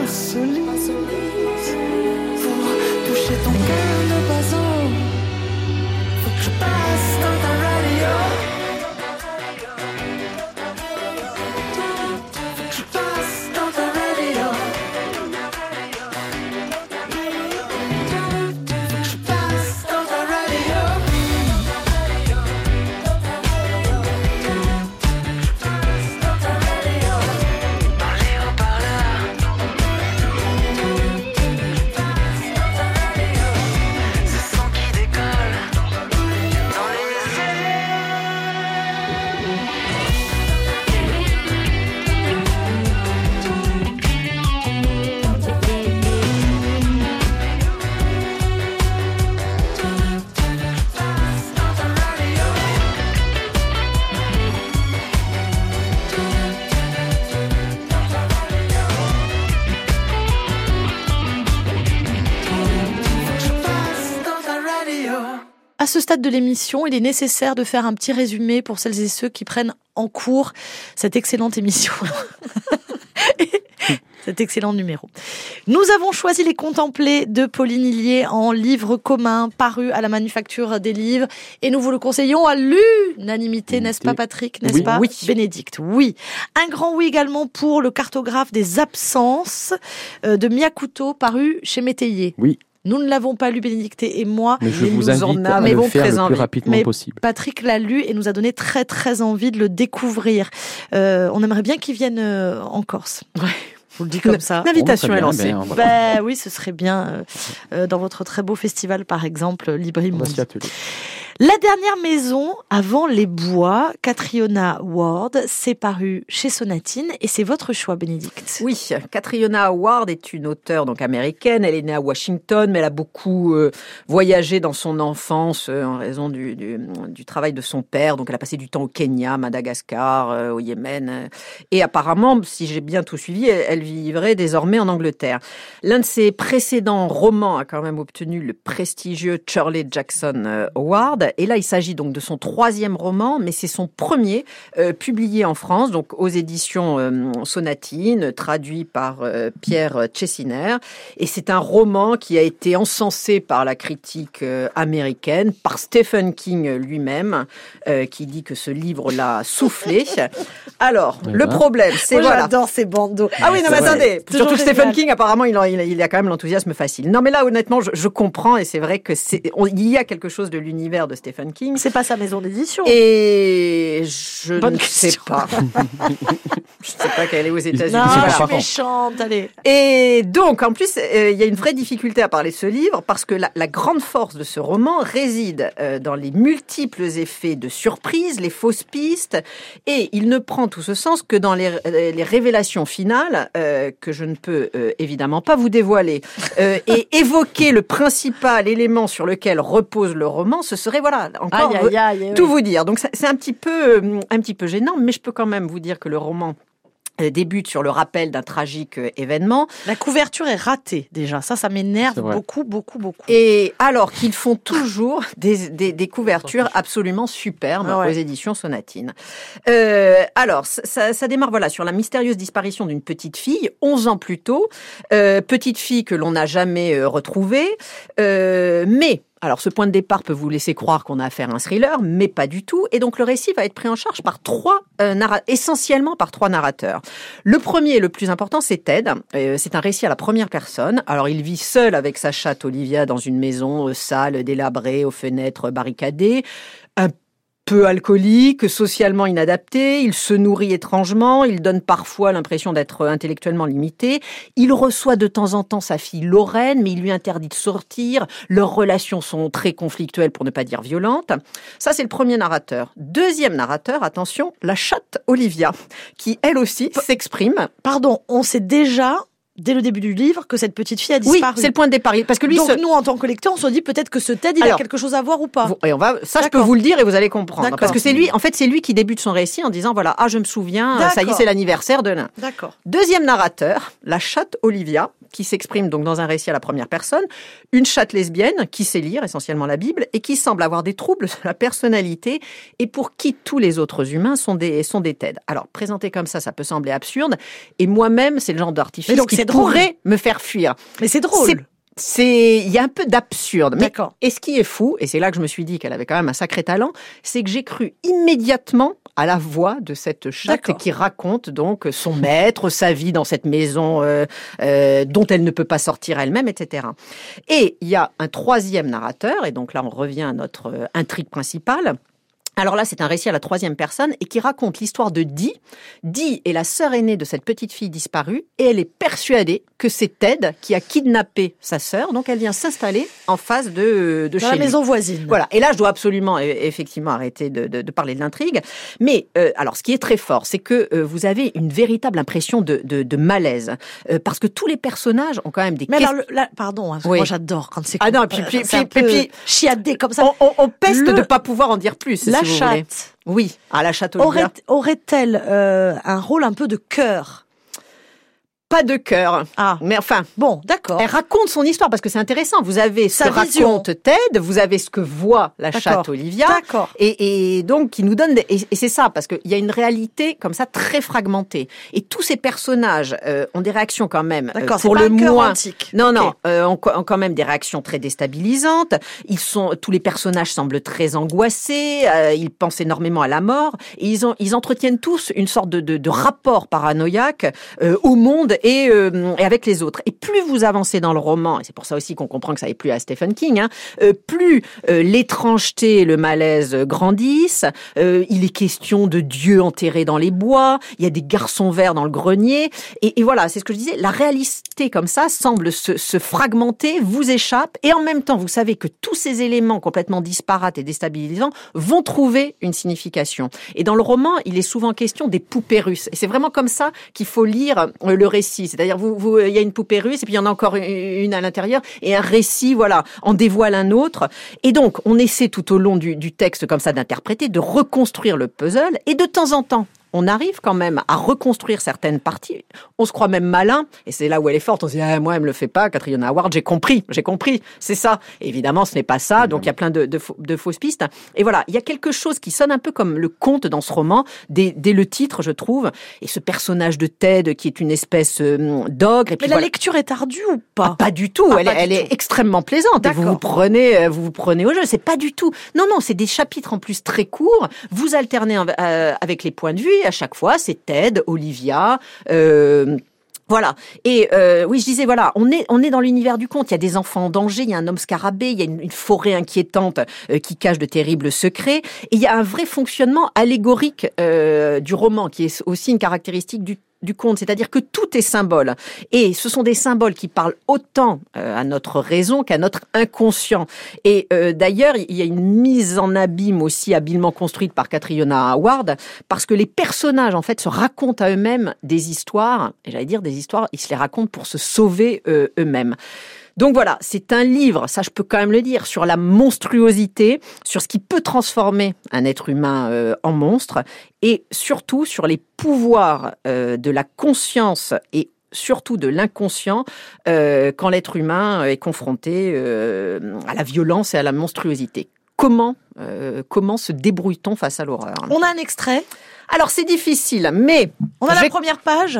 Insolite. Pour toucher ton cœur stade de l'émission, il est nécessaire de faire un petit résumé pour celles et ceux qui prennent en cours cette excellente émission. Cet excellent numéro. Nous avons choisi les contemplés de Pauline Hillier en livre commun paru à la Manufacture des Livres et nous vous le conseillons à l'unanimité, n'est-ce pas Patrick, n'est-ce Oui. pas? Oui. Bénédicte, oui. Un grand oui également pour le cartographe des absences euh, de Miyakuto paru chez Métayer. Oui. Nous ne l'avons pas lu, Bénédicte et moi. Mais je vous nous en invite à le faire le plus rapidement Mais- possible. Patrick l'a lu et nous a donné très très envie de le découvrir. Euh, on aimerait bien qu'il vienne euh, en Corse. Ouais. Je vous le dis comme ça. L'invitation Bon, est bien, lancée. ben, on va- Ben oui, ce serait bien euh, euh, dans votre très beau festival, par exemple, Libri on La dernière maison avant les bois, Catriona Ward, c'est paru chez Sonatine et c'est votre choix, Bénédicte. Oui, Catriona Ward est une auteure donc américaine. Elle est née à Washington, mais elle a beaucoup euh, voyagé dans son enfance euh, en raison du, du, du, travail de son père. Donc elle a passé du temps au Kenya, Madagascar, euh, au Yémen. et apparemment, si j'ai bien tout suivi, elle, elle vivrait désormais en Angleterre. L'un de ses précédents romans a quand même obtenu le prestigieux Shirley Jackson Award. Et là, il s'agit donc de son troisième roman, mais c'est son premier euh, publié en France, donc aux éditions euh, Sonatine, traduit par euh, Pierre Chessiner. Et c'est un roman qui a été encensé par la critique euh, américaine, par Stephen King lui-même, euh, qui dit que ce livre l'a soufflé. Alors, Eh le ben. problème, c'est Moi, voilà. j'adore ces bandeaux. Ah oui, non, mais attendez. Surtout que Stephen génial. King, apparemment, il a, il a, il a quand même l'enthousiasme facile. Non, mais là, honnêtement, je, je comprends et c'est vrai que c'est, il y a quelque chose de l'univers de Stephen King. C'est pas sa maison d'édition. Et je Bonne ne sais pas. je ne sais pas qu'elle est aux États-Unis. Non, je suis méchante, allez. Et donc, en plus, euh, il y a une vraie difficulté à parler de ce livre parce que la, la grande force de ce roman réside euh, dans les multiples effets de surprise, les fausses pistes, et il ne prend tout ce sens que dans les, euh, les révélations finales euh, que je ne peux euh, évidemment pas vous dévoiler. Euh, et évoquer le principal élément sur lequel repose le roman, ce serait voilà encore Aïe, aïe, aïe. tout oui. vous dire. Donc c'est un petit peu euh, un petit peu gênant, mais je peux quand même vous dire que le roman euh, débute sur le rappel d'un tragique euh, événement La couverture est ratée, déjà. Ça, ça m'énerve beaucoup, beaucoup, beaucoup. et alors qu'ils font toujours des, des, des couvertures absolument superbes Ah ouais. aux éditions Sonatine. Euh, alors ça, démarre voilà sur la mystérieuse disparition d'une petite fille 11 ans plus tôt, euh, petite fille que l'on n'a jamais retrouvée, euh, mais alors, ce point de départ peut vous laisser croire qu'on a affaire à un thriller, mais pas du tout. Et donc, le récit va être pris en charge par trois euh, essentiellement par trois narrateurs. Le premier et le plus important, c'est Ted. Euh, c'est un récit à la première personne. Alors, il vit seul avec sa chatte Olivia dans une maison euh, sale, délabrée, aux fenêtres barricadées. Peu alcoolique, socialement inadapté, il se nourrit étrangement, il donne parfois l'impression d'être intellectuellement limité, il reçoit de temps en temps sa fille Lorraine, mais il lui interdit de sortir, leurs relations sont très conflictuelles pour ne pas dire violentes. Ça, c'est le premier narrateur. Deuxième narrateur, attention, la chatte Olivia, qui elle aussi s'exprime. Pardon, on sait déjà, dès le début du livre, que cette petite fille a Oui, disparu. c'est le point de départ. Parce que lui, Donc nous, en tant que lecteur, on se dit peut-être que ce TED, il a quelque chose à voir ou pas. Et on va, ça, je peux vous le dire et vous allez comprendre. Parce que c'est lui, en fait, c'est lui qui débute son récit en disant voilà, ah, je me souviens, ça y est, c'est l'anniversaire de l'un. D'accord. Deuxième narrateur, la chatte Olivia, qui s'exprime donc dans un récit à la première personne, une chatte lesbienne qui sait lire essentiellement la Bible et qui semble avoir des troubles de la personnalité et pour qui tous les autres humains sont des, sont des TED. Alors, présenté comme ça, ça peut sembler absurde et moi-même, c'est le genre d'artifice qui pourrait me faire fuir. Mais c'est drôle. C'est- C'est, il y a un peu d'absurde. Mais D'accord. et ce qui est fou, et c'est là que je me suis dit qu'elle avait quand même un sacré talent, c'est que j'ai cru immédiatement à la voix de cette chatte qui raconte donc son maître, sa vie dans cette maison euh, euh, dont elle ne peut pas sortir elle-même, etc. Et il y a un troisième narrateur, et donc là on revient à notre euh, intrigue principale. Alors là, c'est un récit à la troisième personne et qui raconte l'histoire de Dee. Dee est la sœur aînée de cette petite fille disparue et elle est persuadée que c'est Ted qui a kidnappé sa sœur. Donc elle vient s'installer en face de, de Dans chez la lui. maison voisine. Voilà. Et là, je dois absolument, e- effectivement, arrêter de, de- de parler de l'intrigue. Mais euh, alors, ce qui est très fort, c'est que euh, vous avez une véritable impression de, de- de malaise, Euh, parce que tous les personnages ont quand même des Mais alors, là, pardon, hein, Oui. moi j'adore quand c'est Ah non, comme- puis- euh, puis- puis- puis- chiadé comme ça. On, on- on peste Le- de pas pouvoir en dire plus. la si vous voulez. Oui, à la Olivia. aurait- aurait-elle euh, un rôle un peu de cœur Pas de cœur. Ah, Mais enfin, bon, d'accord. elle raconte son histoire parce que c'est intéressant. Vous avez ce Sa que vision. raconte Ted, vous avez ce que voit la chatte Olivia. D'accord. Et, et donc, qui nous donne, des- et, et c'est ça, parce qu'il y a une réalité comme ça très fragmentée. Et tous ces personnages euh, ont des réactions quand même, euh, D'accord, c'est pour pas le moins. antique. Non, non, euh, ont, ont quand même des réactions très déstabilisantes. Ils sont, tous les personnages semblent très angoissés. euh, ils pensent énormément à la mort. Et ils, ont, ils entretiennent tous une sorte de, de, de rapport paranoïaque euh, au monde et, euh, et avec les autres. Plus vous avancez dans le roman, et c'est pour ça aussi qu'on comprend que ça n'est plus à Stephen King, hein, euh, plus euh, l'étrangeté et le malaise grandissent. Euh, il est question de Dieu enterré dans les bois. Il y a des garçons verts dans le grenier. Et, et voilà, c'est ce que je disais. La réalité comme ça semble se, se fragmenter, vous échappe, et en même temps, vous savez que tous ces éléments complètement disparates et déstabilisants vont trouver une signification. Et dans le roman, il est souvent question des poupées russes. Et c'est vraiment comme ça qu'il faut lire le récit. C'est-à-dire, vous, vous, il y a une poupée russe, et puis il y en a encore une à l'intérieur, et un récit, voilà, en dévoile un autre. Et donc, on essaie tout au long du, du texte comme ça d'interpréter, de reconstruire le puzzle, et de temps en temps, on arrive quand même à reconstruire certaines parties. On se croit même malin, et c'est là où elle est forte. On se dit, ah, moi, elle me le fait pas, Catherine Howard, j'ai compris, j'ai compris, c'est ça. Et évidemment, ce n'est pas ça, donc il y a plein de, de, de, fausses pistes. Et voilà, il y a quelque chose qui sonne un peu comme le conte dans ce roman, dès, dès le titre, je trouve, et ce personnage de Ted qui est une espèce euh, d'ogre. Mais voilà. la lecture est ardue ou pas? Ah, Pas du tout, Ah, elle, du tout. est extrêmement plaisante. Vous vous prenez, euh, vous vous prenez au jeu, c'est pas du tout. Non, non, c'est des chapitres en plus très courts. Vous alternez euh, avec les points de vue, à chaque fois, c'est Ted, Olivia. Euh, voilà. Et euh, oui, je disais voilà, on est on est dans l'univers du conte. Il y a des enfants en danger, il y a un homme scarabée, il y a une, forêt inquiétante euh, qui cache de terribles secrets. Et il y a un vrai fonctionnement allégorique du roman qui est aussi une caractéristique du du c'est-à-dire que tout est symbole. Et ce sont des symboles qui parlent autant euh, à notre raison qu'à notre inconscient. Et euh, d'ailleurs, il y a une mise en abîme aussi habilement construite par Catriona Howard, parce que les personnages, en fait, se racontent à eux-mêmes des histoires, et j'allais dire des histoires, ils se les racontent pour se sauver euh, eux-mêmes. Donc voilà, c'est un livre, ça je peux quand même le dire, sur la monstruosité, sur ce qui peut transformer un être humain euh, en monstre, et surtout sur les pouvoirs euh, de la conscience et surtout de l'inconscient euh, quand l'être humain est confronté euh, à la violence et à la monstruosité. Comment, euh, comment se débrouille-t-on face à l'horreur? On a un extrait, Alors c'est difficile, mais on a la première page,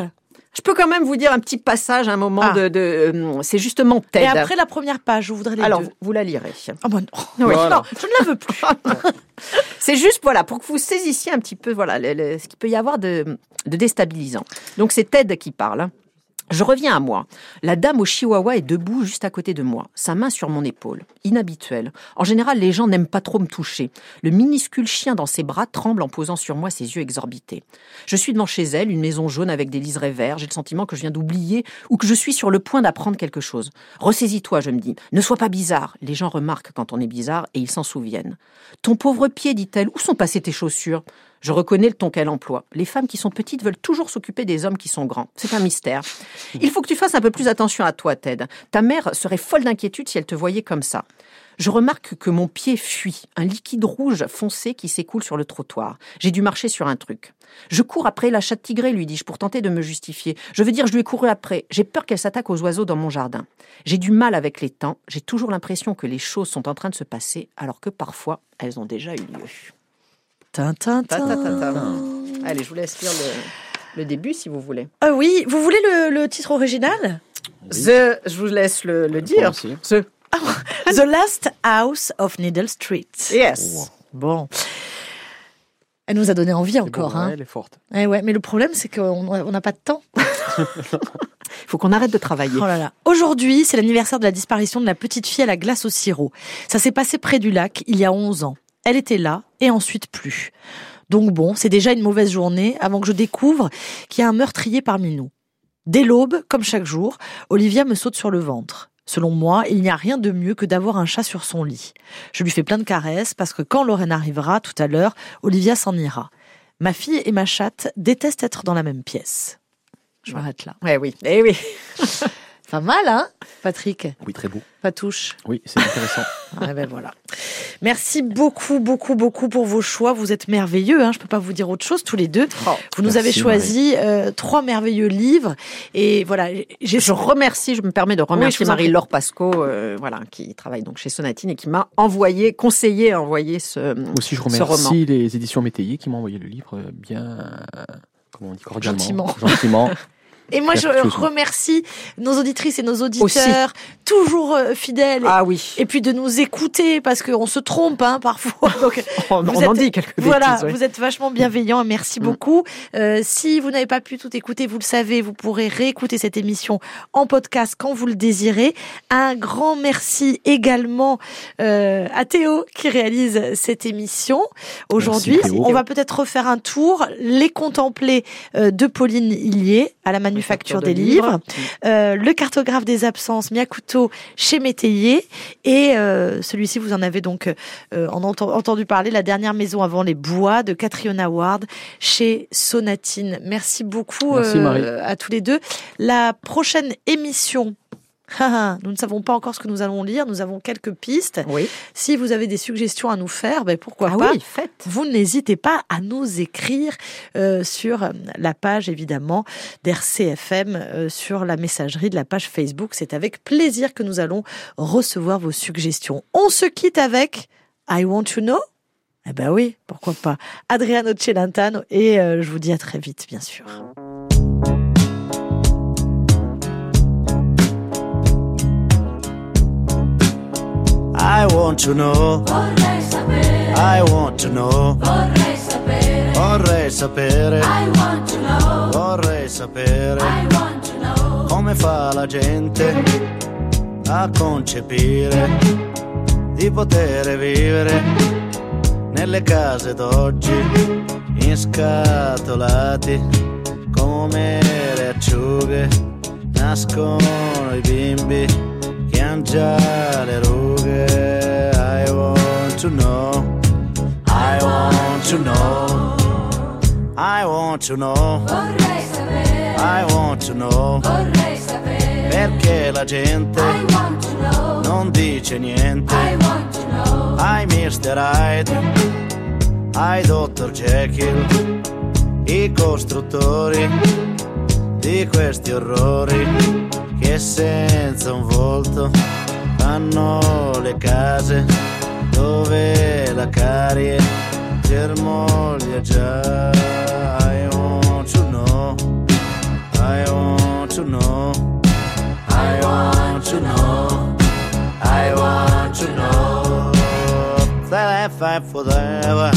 je peux quand même vous dire un petit passage, un moment Ah. de... de euh, c'est justement Ted. et après la première page, je voudrais les Alors, deux. vous, la lirez. Ah bon, non. Oui. non, je ne la veux plus. C'est juste voilà pour que vous saisissiez un petit peu voilà le- le- ce qu'il peut y avoir de, de déstabilisant. Donc c'est Ted qui parle. Je reviens à moi. La dame au chihuahua est debout juste à côté de moi, sa main sur mon épaule. Inhabituel. En général, les gens n'aiment pas trop me toucher. Le minuscule chien dans ses bras tremble en posant sur moi ses yeux exorbités. Je suis devant chez elle, une maison jaune avec des liserés verts. J'ai le sentiment que je viens d'oublier ou que je suis sur le point d'apprendre quelque chose. Ressaisis-toi, je me dis. Ne sois pas bizarre. Les gens remarquent quand on est bizarre et ils s'en souviennent. Ton pauvre pied, dit-elle, où sont passées tes chaussures? Je reconnais le ton qu'elle emploie. Les femmes qui sont petites veulent toujours s'occuper des hommes qui sont grands. C'est un mystère. Il faut que tu fasses un peu plus attention à toi, Ted. Ta mère serait folle d'inquiétude si elle te voyait comme ça. Je remarque que mon pied fuit, un liquide rouge foncé qui s'écoule sur le trottoir. J'ai dû marcher sur un truc. Je cours après la chatte tigrée, lui dis-je, pour tenter de me justifier. Je veux dire, je lui ai couru après. J'ai peur qu'elle s'attaque aux oiseaux dans mon jardin. J'ai du mal avec les temps. J'ai toujours l'impression que les choses sont en train de se passer, alors que parfois, elles ont déjà eu lieu. Tintin. Allez, je vous laisse lire le, le début si vous voulez. Ah oui, vous voulez le, le titre original? The, je vous laisse le, le dire. The, The Last House of Needle Street. yes. Bon. Elle nous a donné envie encore. hein. ouais, Elle est forte. Eh ouais, mais le problème, c'est qu'on on n'a pas de temps. Il faut qu'on arrête de travailler. Oh là là. Aujourd'hui, c'est l'anniversaire de la disparition de la petite fille à la glace au sirop. Ça s'est passé près du lac il y a 11 ans. Elle était là et ensuite plus. Donc bon, c'est déjà une mauvaise journée avant que je découvre qu'il y a un meurtrier parmi nous. Dès l'aube, comme chaque jour, Olivia me saute sur le ventre. Selon moi, il n'y a rien de mieux que d'avoir un chat sur son lit. Je lui fais plein de caresses parce que quand Lorraine arrivera tout à l'heure, Olivia s'en ira. Ma fille et ma chatte détestent être dans la même pièce. Je m'arrête là. Ouais, oui. Eh oui. Pas mal, hein, Patrick? Oui, très beau. Patouche. Oui, c'est intéressant. Ah ben voilà. Merci beaucoup, beaucoup, beaucoup pour vos choix. Vous êtes merveilleux. Hein. Je peux pas vous dire autre chose tous les deux. Oh, vous nous merci, avez choisi euh, trois merveilleux livres. Et voilà, Je remercie, je me permets de remercier prie. Marie-Laure Pasco, euh, voilà, qui travaille donc chez Sonatine et qui m'a envoyé, conseillé à envoyer ce, Aussi, je ce roman. remercie les éditions Métayer qui m'ont envoyé le livre euh, bien, comment on dit, cordialement. Gentiment. Gentiment. Et moi, je Vertueusement. remercie nos auditrices et nos auditeurs, toujours euh, fidèles. Ah oui. Et puis de nous écouter parce qu'on se trompe hein, parfois. Donc, On, on en êtes- dit quelques voilà, bêtises. ouais. vous êtes vachement bienveillants. Merci beaucoup. Euh, si vous n'avez pas pu tout écouter, vous le savez, vous pourrez réécouter cette émission en podcast quand vous le désirez. Un grand merci également euh, à Théo qui réalise cette émission aujourd'hui. On va peut-être refaire un tour, les contempler euh, de Pauline Hillier à la manufacture des livres. Euh, le cartographe des absences, Miyakuto chez Métayer. Et euh, celui-ci, vous en avez donc euh, en enten- entendu parler, La dernière maison avant les bois de Catriona Ward chez Sonatine. Merci beaucoup Merci, euh, à tous les deux. La prochaine émission. Nous ne savons pas encore ce que nous allons lire, nous avons quelques pistes. Oui. Si vous avez des suggestions à nous faire, ben pourquoi Ah pas oui, faites. vous n'hésitez pas à nous écrire euh, sur euh, la page évidemment d'RCFM, euh, sur la messagerie de la page Facebook. C'est avec plaisir que nous allons recevoir vos suggestions. On se quitte avec I Want to Know? Eh ben oui, pourquoi pas. Adriano Celentano et euh, je vous dis à très vite, bien sûr. I want to know. Vorrei sapere, I want to know. vorrei sapere. Vorrei sapere. I want to know, Vorrei sapere I want to know. come fa la gente a concepire di poter vivere nelle case d'oggi inscatolati come le acciughe nascono i bimbi già le rughe. I want to know. I want to know. I want to know. Vorrei sapere, I want to know. Vorrei sapere. perché la gente I want to know, non dice niente. I want to know. ai Mr. Hyde, ai Dr. Jekyll, i costruttori di questi orrori che senza un volto fanno le case dove la carie germoglia già. I want to know, I want to know, I want to know. I want to know that I forever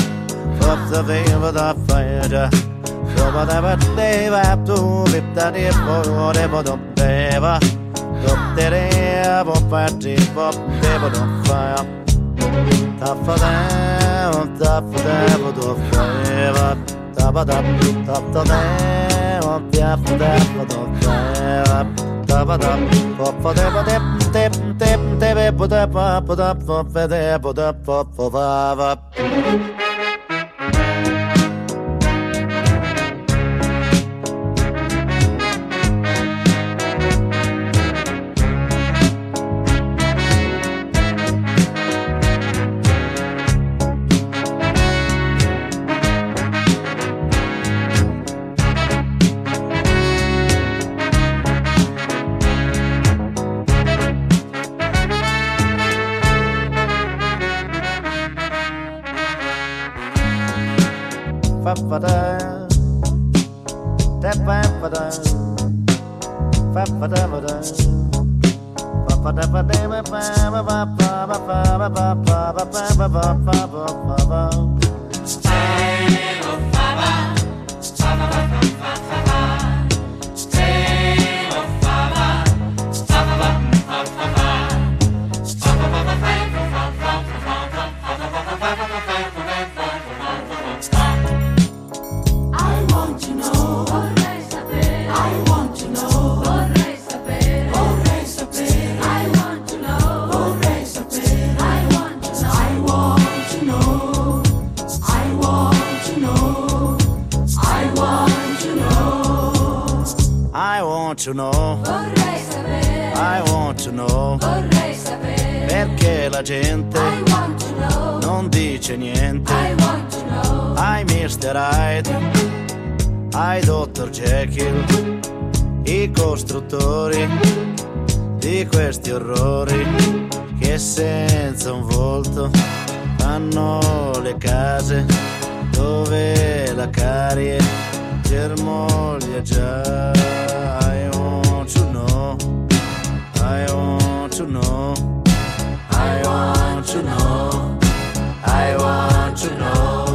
of the favor the fire. ba da ba de ba tu bip da de bo de bo do de ba do de de bo pa de bo de bo do fa ta fa da on ta fa da bo do fa de ba ta ba da ta ta da on ta fa da bo do fa ba ta ba da bo fa de bo de de de de bo da ba bo da bo fa de bo da bo fa ba want to know. I want to know Vorrei sapere. I want to know Vorrei sapere. perché la gente I want to know. non dice niente I want to know. ai Mr. Hyde, ai Dr. Jekyll, i costruttori di questi orrori che senza un volto fanno le case dove la carie germoglia già. I want to know. I want to know. I want to know.